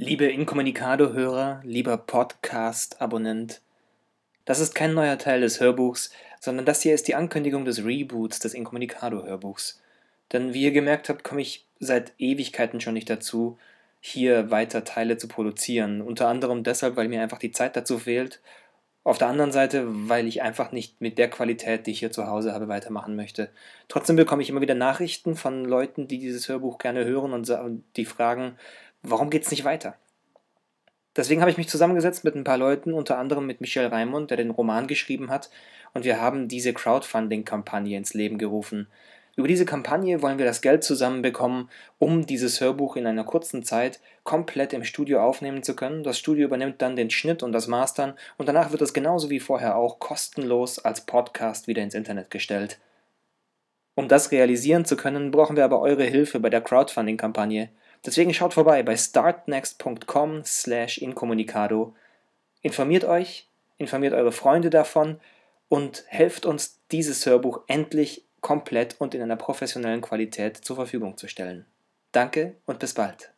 Liebe Incommunicado-Hörer, lieber Podcast-Abonnent, das ist kein neuer Teil des Hörbuchs, sondern das hier ist die Ankündigung des Reboots des Incommunicado-Hörbuchs. Denn wie ihr gemerkt habt, komme ich seit Ewigkeiten schon nicht dazu, hier weiter Teile zu produzieren. Unter anderem deshalb, weil mir einfach die Zeit dazu fehlt. Auf der anderen Seite, weil ich einfach nicht mit der Qualität, die ich hier zu Hause habe, weitermachen möchte. Trotzdem bekomme ich immer wieder Nachrichten von Leuten, die dieses Hörbuch gerne hören und die fragen, warum geht es nicht weiter? Deswegen habe ich mich zusammengesetzt mit ein paar Leuten, unter anderem mit Michel Raimond, der den Roman geschrieben hat, und wir haben diese Crowdfunding-Kampagne ins Leben gerufen. Über diese Kampagne wollen wir das Geld zusammenbekommen, um dieses Hörbuch in einer kurzen Zeit komplett im Studio aufnehmen zu können. Das Studio übernimmt dann den Schnitt und das Mastern und danach wird es genauso wie vorher auch kostenlos als Podcast wieder ins Internet gestellt. Um das realisieren zu können, brauchen wir aber eure Hilfe bei der Crowdfunding-Kampagne. Deswegen schaut vorbei bei startnext.com slash incommunicado. Informiert euch, informiert eure Freunde davon und helft uns, dieses Hörbuch endlich komplett und in einer professionellen Qualität zur Verfügung zu stellen. Danke und bis bald.